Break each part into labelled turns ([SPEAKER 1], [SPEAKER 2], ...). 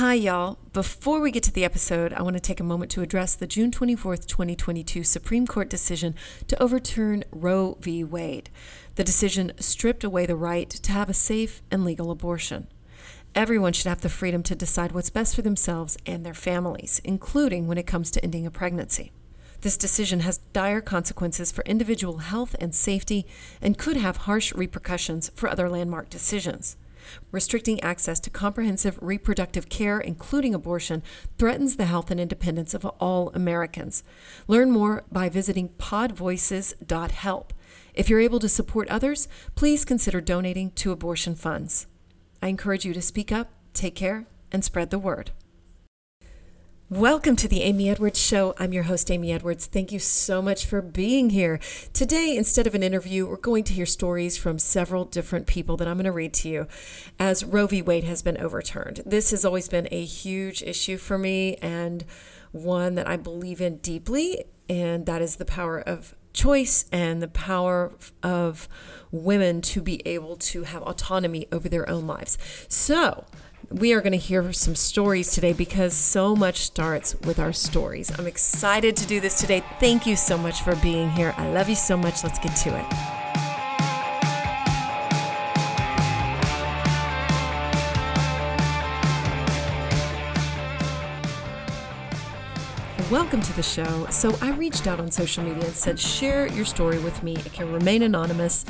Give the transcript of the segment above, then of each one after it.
[SPEAKER 1] Hi, y'all. Before we get to the episode, I want to take a moment to address the June 24th, 2022 Supreme Court decision to overturn Roe v. Wade. The decision stripped away the right to have a safe and legal abortion. Everyone should have the freedom to decide what's best for themselves and their families, including when it comes to ending a pregnancy. This decision has dire consequences for individual health and safety and could have harsh repercussions for other landmark decisions. Restricting access to comprehensive reproductive care, including abortion, threatens the health and independence of all Americans. Learn more by visiting podvoices.help. If you're able to support others, please consider donating to abortion funds. I encourage you to speak up, take care, and spread the word. Welcome to the Amy Edwards Show. I'm your host, Amy Edwards. Thank you so much for being here. Today, instead of an interview, we're going to hear stories from several different people that I'm going to read to you as Roe v. Wade has been overturned. This has always been a huge issue for me and one that I believe in deeply, and that is the power of choice and the power of women to be able to have autonomy over their own lives. So, we are going to hear some stories today because so much starts with our stories. I'm excited to do this today. Thank you so much for being here. I love you so much. Let's get to it. Welcome to the show. So, I reached out on social media and said, share your story with me. It can remain anonymous.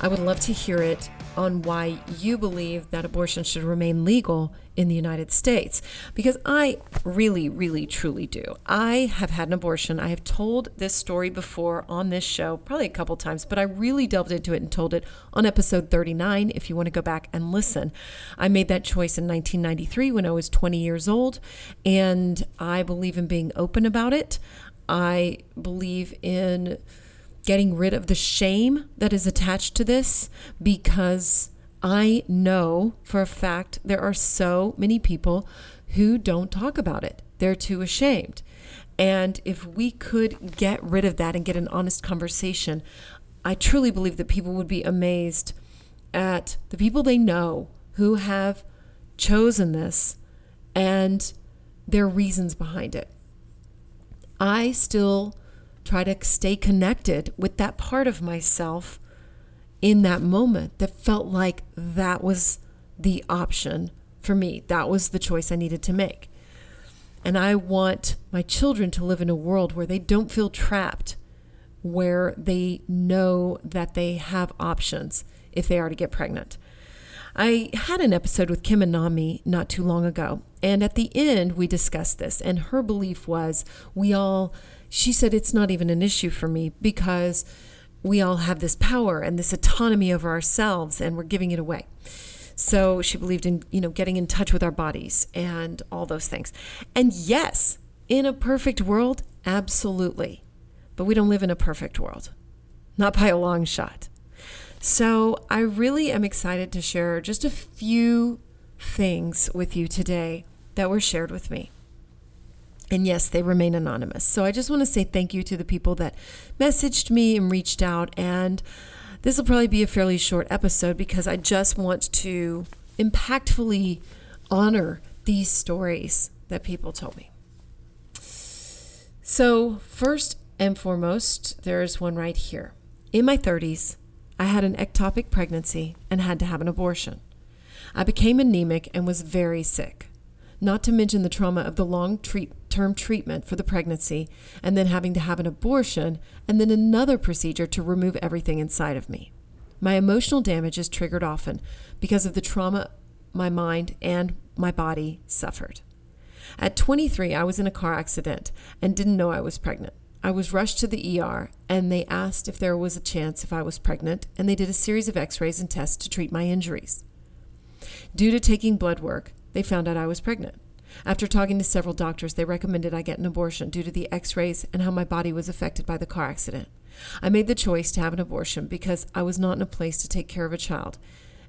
[SPEAKER 1] I would love to hear it on why you believe that abortion should remain legal in the United States. Because I really, really, truly do. I have had an abortion. I have told this story before on this show, probably a couple times, but I really delved into it and told it on episode 39 if you want to go back and listen. I made that choice in 1993 when I was 20 years old, and I believe in being open about it. I believe in getting rid of the shame that is attached to this because I know for a fact there are so many people who don't talk about it. They're too ashamed. And if we could get rid of that and get an honest conversation, I truly believe that people would be amazed at the people they know who have chosen this and their reasons behind it. I still try to stay connected with that part of myself in that moment that felt like that was the option for me. That was the choice I needed to make. And I want my children to live in a world where they don't feel trapped, where they know that they have options if they are to get pregnant. I had an episode with Kim and Nami not too long ago, and at the end we discussed this, and her belief was we all she said it's not even an issue for me because we all have this power and this autonomy over ourselves and we're giving it away. So she believed in, you know, getting in touch with our bodies and all those things. And yes, in a perfect world, absolutely. But we don't live in a perfect world. Not by a long shot. So I really am excited to share just a few things with you today that were shared with me. And yes, they remain anonymous. So I just want to say thank you to the people that messaged me and reached out. And this will probably be a fairly short episode because I just want to impactfully honor these stories that people told me. So, first and foremost, there's one right here. In my 30s, I had an ectopic pregnancy and had to have an abortion. I became anemic and was very sick not to mention the trauma of the long treat, term treatment for the pregnancy and then having to have an abortion and then another procedure to remove everything inside of me. My emotional damage is triggered often because of the trauma my mind and my body suffered. At 23, I was in a car accident and didn't know I was pregnant. I was rushed to the ER and they asked if there was a chance if I was pregnant, and they did a series of x rays and tests to treat my injuries. Due to taking blood work, they found out I was pregnant. After talking to several doctors, they recommended I get an abortion due to the x rays and how my body was affected by the car accident. I made the choice to have an abortion because I was not in a place to take care of a child.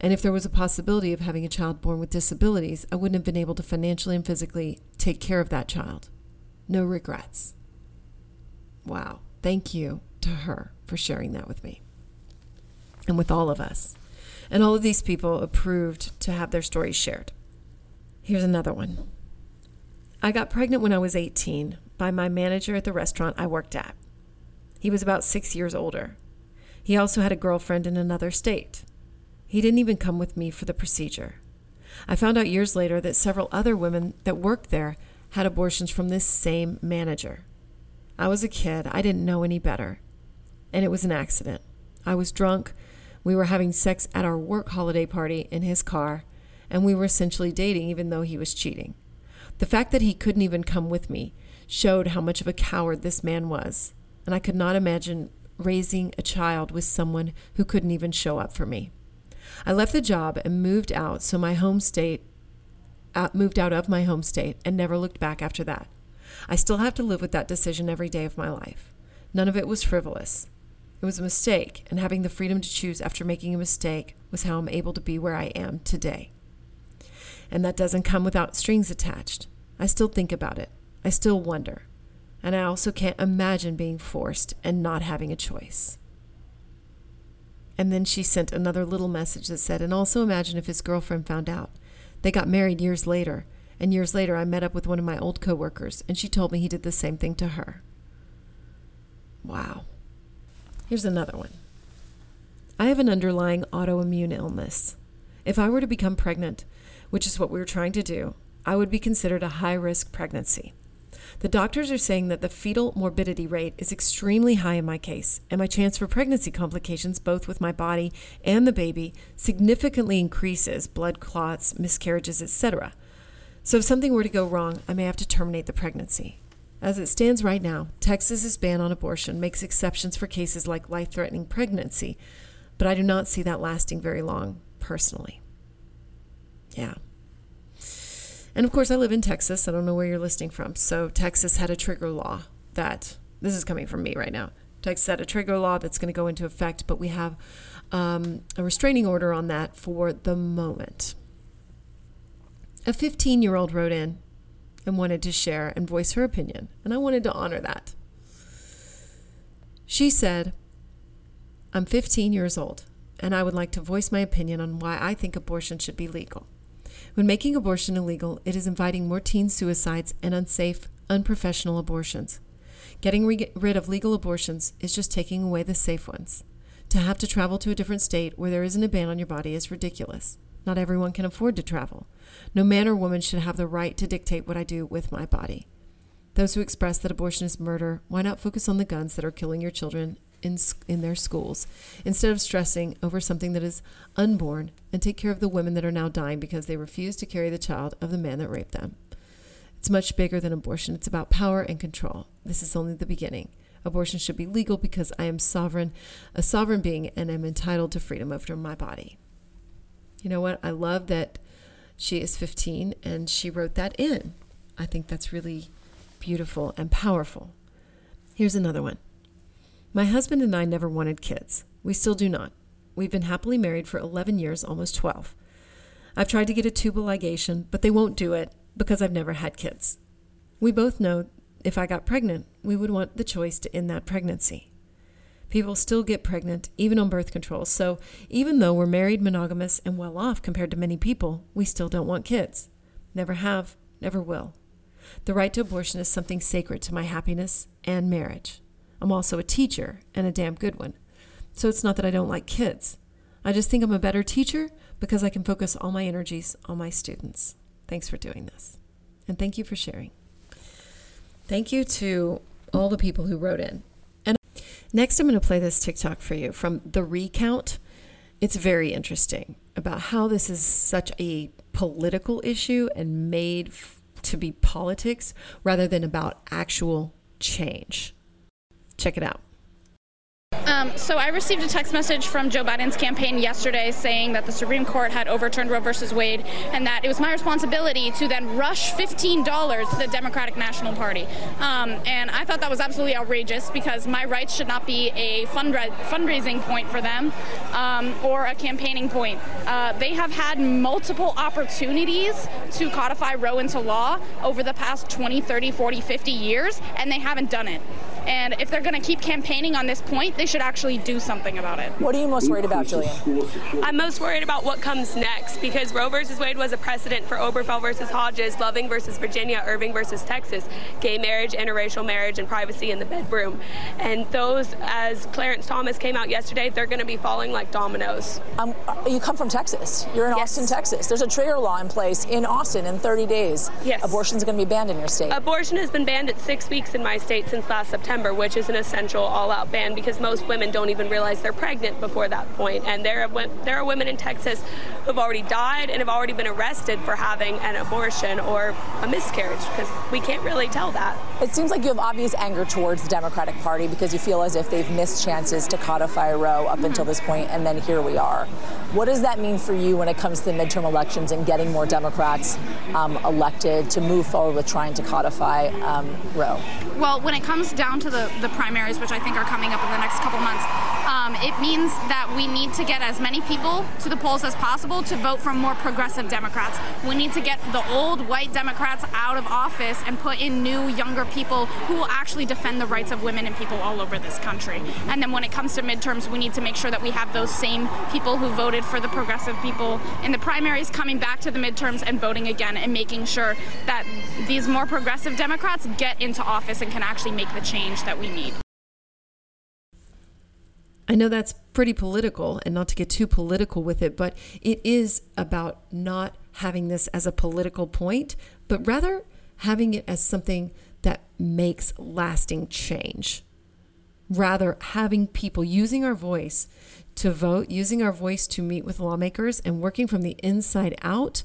[SPEAKER 1] And if there was a possibility of having a child born with disabilities, I wouldn't have been able to financially and physically take care of that child. No regrets. Wow. Thank you to her for sharing that with me and with all of us. And all of these people approved to have their stories shared. Here's another one. I got pregnant when I was 18 by my manager at the restaurant I worked at. He was about six years older. He also had a girlfriend in another state. He didn't even come with me for the procedure. I found out years later that several other women that worked there had abortions from this same manager. I was a kid, I didn't know any better. And it was an accident. I was drunk. We were having sex at our work holiday party in his car, and we were essentially dating even though he was cheating. The fact that he couldn't even come with me showed how much of a coward this man was, and I could not imagine raising a child with someone who couldn't even show up for me. I left the job and moved out so my home state uh, moved out of my home state and never looked back after that. I still have to live with that decision every day of my life. None of it was frivolous. It was a mistake, and having the freedom to choose after making a mistake was how I'm able to be where I am today. And that doesn't come without strings attached. I still think about it. I still wonder. And I also can't imagine being forced and not having a choice. And then she sent another little message that said, and also imagine if his girlfriend found out. They got married years later, and years later I met up with one of my old coworkers, and she told me he did the same thing to her. Wow. Here's another one. I have an underlying autoimmune illness. If I were to become pregnant, which is what we were trying to do, I would be considered a high risk pregnancy. The doctors are saying that the fetal morbidity rate is extremely high in my case, and my chance for pregnancy complications, both with my body and the baby, significantly increases blood clots, miscarriages, etc. So if something were to go wrong, I may have to terminate the pregnancy. As it stands right now, Texas's ban on abortion makes exceptions for cases like life threatening pregnancy, but I do not see that lasting very long, personally. Yeah. And of course, I live in Texas. I don't know where you're listening from. So, Texas had a trigger law that, this is coming from me right now. Texas had a trigger law that's going to go into effect, but we have um, a restraining order on that for the moment. A 15 year old wrote in and wanted to share and voice her opinion, and I wanted to honor that. She said, I'm 15 years old, and I would like to voice my opinion on why I think abortion should be legal. When making abortion illegal, it is inviting more teen suicides and unsafe, unprofessional abortions. Getting re- rid of legal abortions is just taking away the safe ones. To have to travel to a different state where there isn't a ban on your body is ridiculous. Not everyone can afford to travel. No man or woman should have the right to dictate what I do with my body. Those who express that abortion is murder, why not focus on the guns that are killing your children in, in their schools instead of stressing over something that is unborn and take care of the women that are now dying because they refuse to carry the child of the man that raped them. It's much bigger than abortion. It's about power and control. This is only the beginning. Abortion should be legal because I am sovereign, a sovereign being, and am entitled to freedom over my body. You know what? I love that she is 15 and she wrote that in. I think that's really beautiful and powerful. Here's another one. My husband and I never wanted kids. We still do not. We've been happily married for 11 years, almost 12. I've tried to get a tubal ligation, but they won't do it because I've never had kids. We both know if I got pregnant, we would want the choice to end that pregnancy. People still get pregnant, even on birth control. So, even though we're married, monogamous, and well off compared to many people, we still don't want kids. Never have, never will. The right to abortion is something sacred to my happiness and marriage. I'm also a teacher and a damn good one. So it's not that I don't like kids. I just think I'm a better teacher because I can focus all my energies on my students. Thanks for doing this. And thank you for sharing. Thank you to all the people who wrote in. And next, I'm going to play this TikTok for you from The Recount. It's very interesting about how this is such a political issue and made to be politics rather than about actual change. Check it out.
[SPEAKER 2] Um, so I received a text message from Joe Biden's campaign yesterday saying that the Supreme Court had overturned Roe versus Wade and that it was my responsibility to then rush $15 to the Democratic National Party. Um, and I thought that was absolutely outrageous because my rights should not be a fundra- fundraising point for them um, or a campaigning point. Uh, they have had multiple opportunities to codify Roe into law over the past 20, 30, 40, 50 years, and they haven't done it. And if they're going to keep campaigning on this point, they should actually do something about it.
[SPEAKER 3] What are you most worried about, Jillian?
[SPEAKER 4] I'm most worried about what comes next because Roe versus Wade was a precedent for Obergefell versus Hodges, Loving versus Virginia, Irving versus Texas, gay marriage, interracial marriage, and privacy in the bedroom. And those, as Clarence Thomas came out yesterday, they're going to be falling like dominoes.
[SPEAKER 3] Um, you come from Texas. You're in
[SPEAKER 4] yes.
[SPEAKER 3] Austin, Texas. There's a trigger law in place in Austin in 30 days.
[SPEAKER 4] Yes.
[SPEAKER 3] Abortion's going to be banned in your state.
[SPEAKER 4] Abortion has been banned at six weeks in my state since last September, which is an essential all-out ban because most women don't even realize they're pregnant before that point. And there are, there are women in Texas who've already died and have already been arrested for having an abortion or a miscarriage because we can't really tell that.
[SPEAKER 3] It seems like you have obvious anger towards the Democratic Party because you feel as if they've missed chances to codify Roe up until this point, and then here we are. What does that mean for you when it comes to the midterm elections and getting more Democrats um, elected to move forward with trying to codify um, Roe?
[SPEAKER 2] Well, when it comes down to the, the primaries, which I think are coming up in the next couple months, um, it means that we need to get as many people to the polls as possible to vote for more progressive Democrats. We need to get the old white Democrats out of office and put in new, younger people who will actually defend the rights of women and people all over this country. And then when it comes to midterms, we need to make sure that we have those same people who voted for the progressive people in the primaries coming back to the midterms and voting again and making sure that these more progressive Democrats get into office and can actually make the change that we need.
[SPEAKER 1] I know that's pretty political and not to get too political with it, but it is about not having this as a political point, but rather having it as something that makes lasting change. Rather, having people using our voice to vote, using our voice to meet with lawmakers, and working from the inside out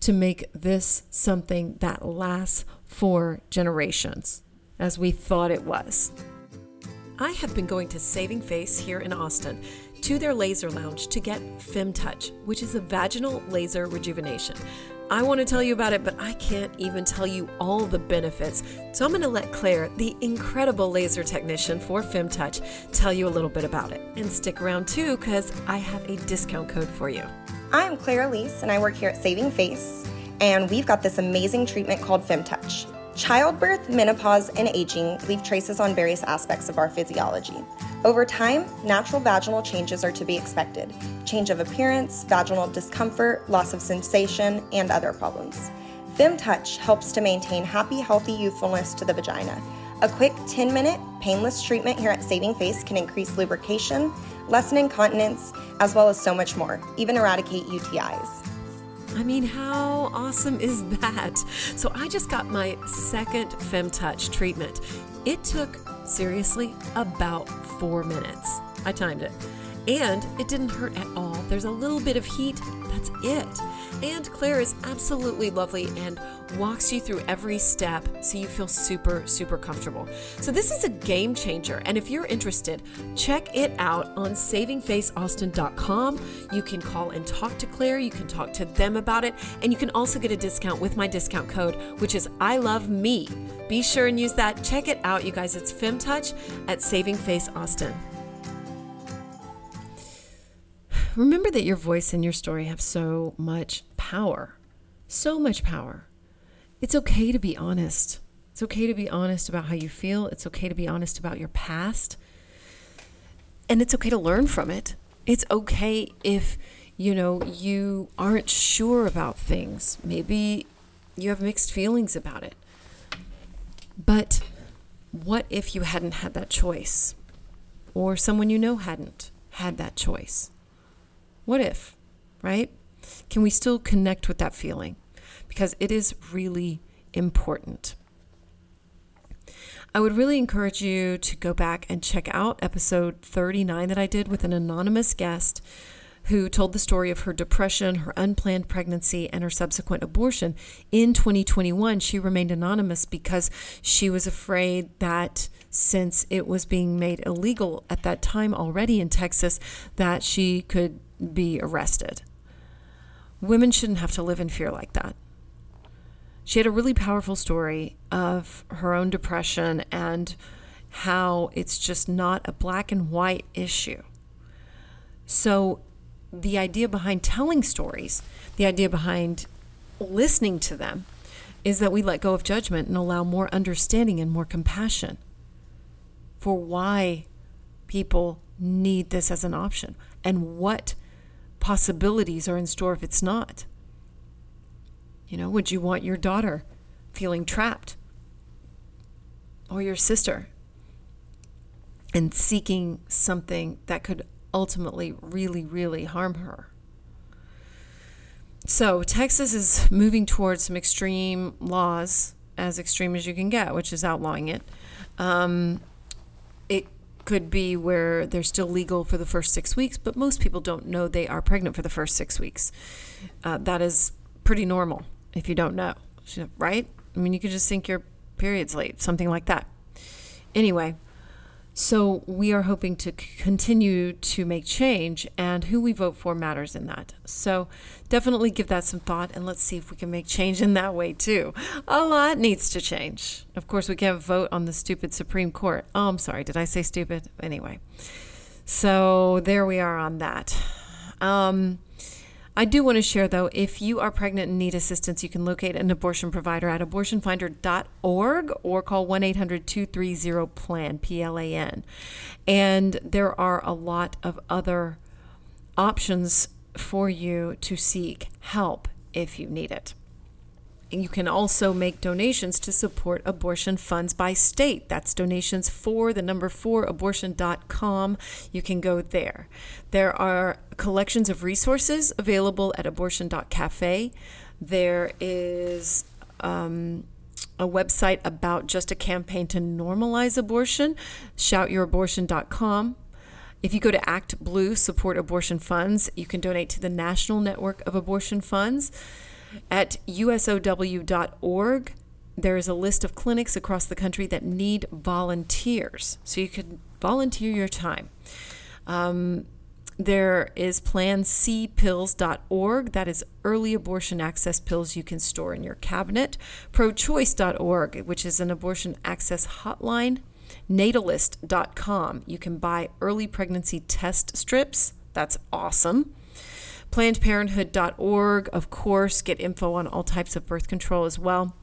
[SPEAKER 1] to make this something that lasts for generations, as we thought it was. I have been going to Saving Face here in Austin to their laser lounge to get FemTouch, which is a vaginal laser rejuvenation. I want to tell you about it, but I can't even tell you all the benefits. So I'm going to let Claire, the incredible laser technician for FemTouch, tell you a little bit about it. And stick around too, because I have a discount code for you.
[SPEAKER 5] I'm Claire Elise, and I work here at Saving Face, and we've got this amazing treatment called FemTouch. Childbirth, menopause, and aging leave traces on various aspects of our physiology. Over time, natural vaginal changes are to be expected change of appearance, vaginal discomfort, loss of sensation, and other problems. FemTouch helps to maintain happy, healthy youthfulness to the vagina. A quick 10 minute, painless treatment here at Saving Face can increase lubrication, lessen incontinence, as well as so much more, even eradicate UTIs.
[SPEAKER 1] I mean, how awesome is that? So, I just got my second FemTouch treatment. It took, seriously, about four minutes. I timed it. And it didn't hurt at all. There's a little bit of heat, that's it. And Claire is absolutely lovely and walks you through every step so you feel super, super comfortable. So, this is a game changer. And if you're interested, check it out on savingfaceaustin.com. You can call and talk to Claire, you can talk to them about it, and you can also get a discount with my discount code, which is I love me. Be sure and use that. Check it out, you guys. It's FemTouch at Saving Face Austin. Remember that your voice and your story have so much power. So much power. It's okay to be honest. It's okay to be honest about how you feel. It's okay to be honest about your past. And it's okay to learn from it. It's okay if, you know, you aren't sure about things. Maybe you have mixed feelings about it. But what if you hadn't had that choice? Or someone you know hadn't had that choice? What if, right? Can we still connect with that feeling? Because it is really important. I would really encourage you to go back and check out episode 39 that I did with an anonymous guest who told the story of her depression, her unplanned pregnancy, and her subsequent abortion. In 2021, she remained anonymous because she was afraid that since it was being made illegal at that time already in Texas, that she could be arrested. Women shouldn't have to live in fear like that. She had a really powerful story of her own depression and how it's just not a black and white issue. So, the idea behind telling stories, the idea behind listening to them, is that we let go of judgment and allow more understanding and more compassion. for why people need this as an option and what possibilities are in store if it's not. You know, would you want your daughter feeling trapped or your sister and seeking something that could ultimately really, really harm her? So, Texas is moving towards some extreme laws, as extreme as you can get, which is outlawing it. Um, it could be where they're still legal for the first six weeks, but most people don't know they are pregnant for the first six weeks. Uh, that is pretty normal if you don't know, right? I mean, you could just think your period's late, something like that. Anyway, so we are hoping to continue to make change, and who we vote for matters in that. So definitely give that some thought, and let's see if we can make change in that way too. A lot needs to change. Of course, we can't vote on the stupid Supreme Court. Oh, I'm sorry. Did I say stupid? Anyway, so there we are on that. Um, I do want to share, though, if you are pregnant and need assistance, you can locate an abortion provider at abortionfinder.org or call 1 800 230 PLAN, P L A N. And there are a lot of other options for you to seek help if you need it. You can also make donations to support abortion funds by state. That's donations for the number four abortion.com. You can go there. There are collections of resources available at abortion.cafe. There is um, a website about just a campaign to normalize abortion, shoutyourabortion.com. If you go to Act Blue, support abortion funds, you can donate to the National Network of Abortion Funds. At usow.org, there is a list of clinics across the country that need volunteers. So you could volunteer your time. Um, there is plancpills.org. That is early abortion access pills you can store in your cabinet. Prochoice.org, which is an abortion access hotline. Natalist.com. You can buy early pregnancy test strips. That's awesome. PlannedParenthood.org, of course, get info on all types of birth control as well.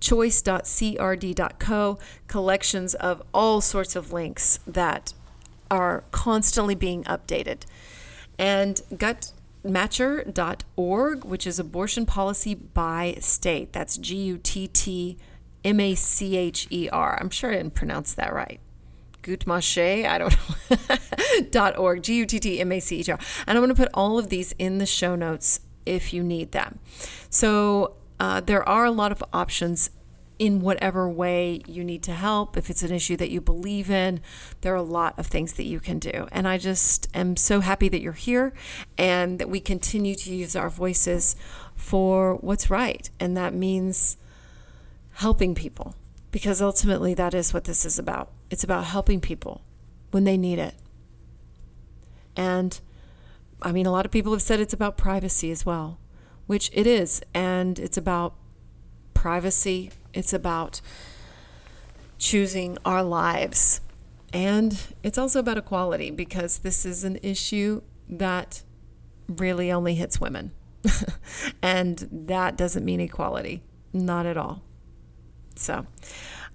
[SPEAKER 1] Choice.crd.co, collections of all sorts of links that are constantly being updated. And gutmatcher.org, which is abortion policy by state. That's G U T T M A C H E R. I'm sure I didn't pronounce that right. Guttmacher, I don't know, dot org, G U T T M A C H R. And I'm going to put all of these in the show notes if you need them. So uh, there are a lot of options in whatever way you need to help. If it's an issue that you believe in, there are a lot of things that you can do. And I just am so happy that you're here and that we continue to use our voices for what's right. And that means helping people because ultimately that is what this is about. It's about helping people when they need it. And I mean, a lot of people have said it's about privacy as well, which it is. And it's about privacy, it's about choosing our lives. And it's also about equality because this is an issue that really only hits women. and that doesn't mean equality, not at all. So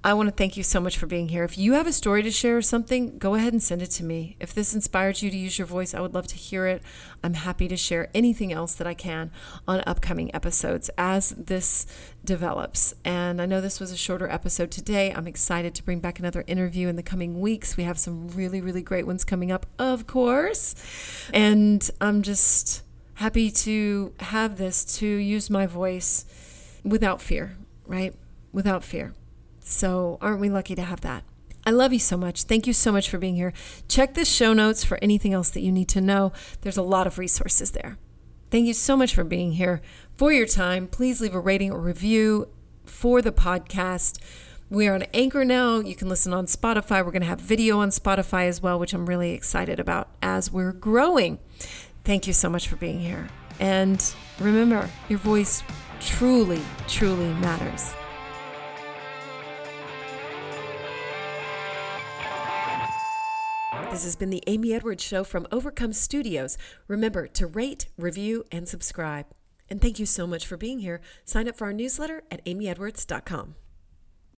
[SPEAKER 1] I want to thank you so much for being here. If you have a story to share or something, go ahead and send it to me. If this inspired you to use your voice, I would love to hear it. I'm happy to share anything else that I can on upcoming episodes as this develops. And I know this was a shorter episode today. I'm excited to bring back another interview in the coming weeks. We have some really, really great ones coming up, of course. And I'm just happy to have this to use my voice without fear, right? without fear. So, aren't we lucky to have that? I love you so much. Thank you so much for being here. Check the show notes for anything else that you need to know. There's a lot of resources there. Thank you so much for being here, for your time. Please leave a rating or review for the podcast. We are on Anchor now. You can listen on Spotify. We're going to have video on Spotify as well, which I'm really excited about as we're growing. Thank you so much for being here. And remember, your voice truly, truly matters. This has been the Amy Edwards Show from Overcome Studios. Remember to rate, review, and subscribe. And thank you so much for being here. Sign up for our newsletter at amyedwards.com.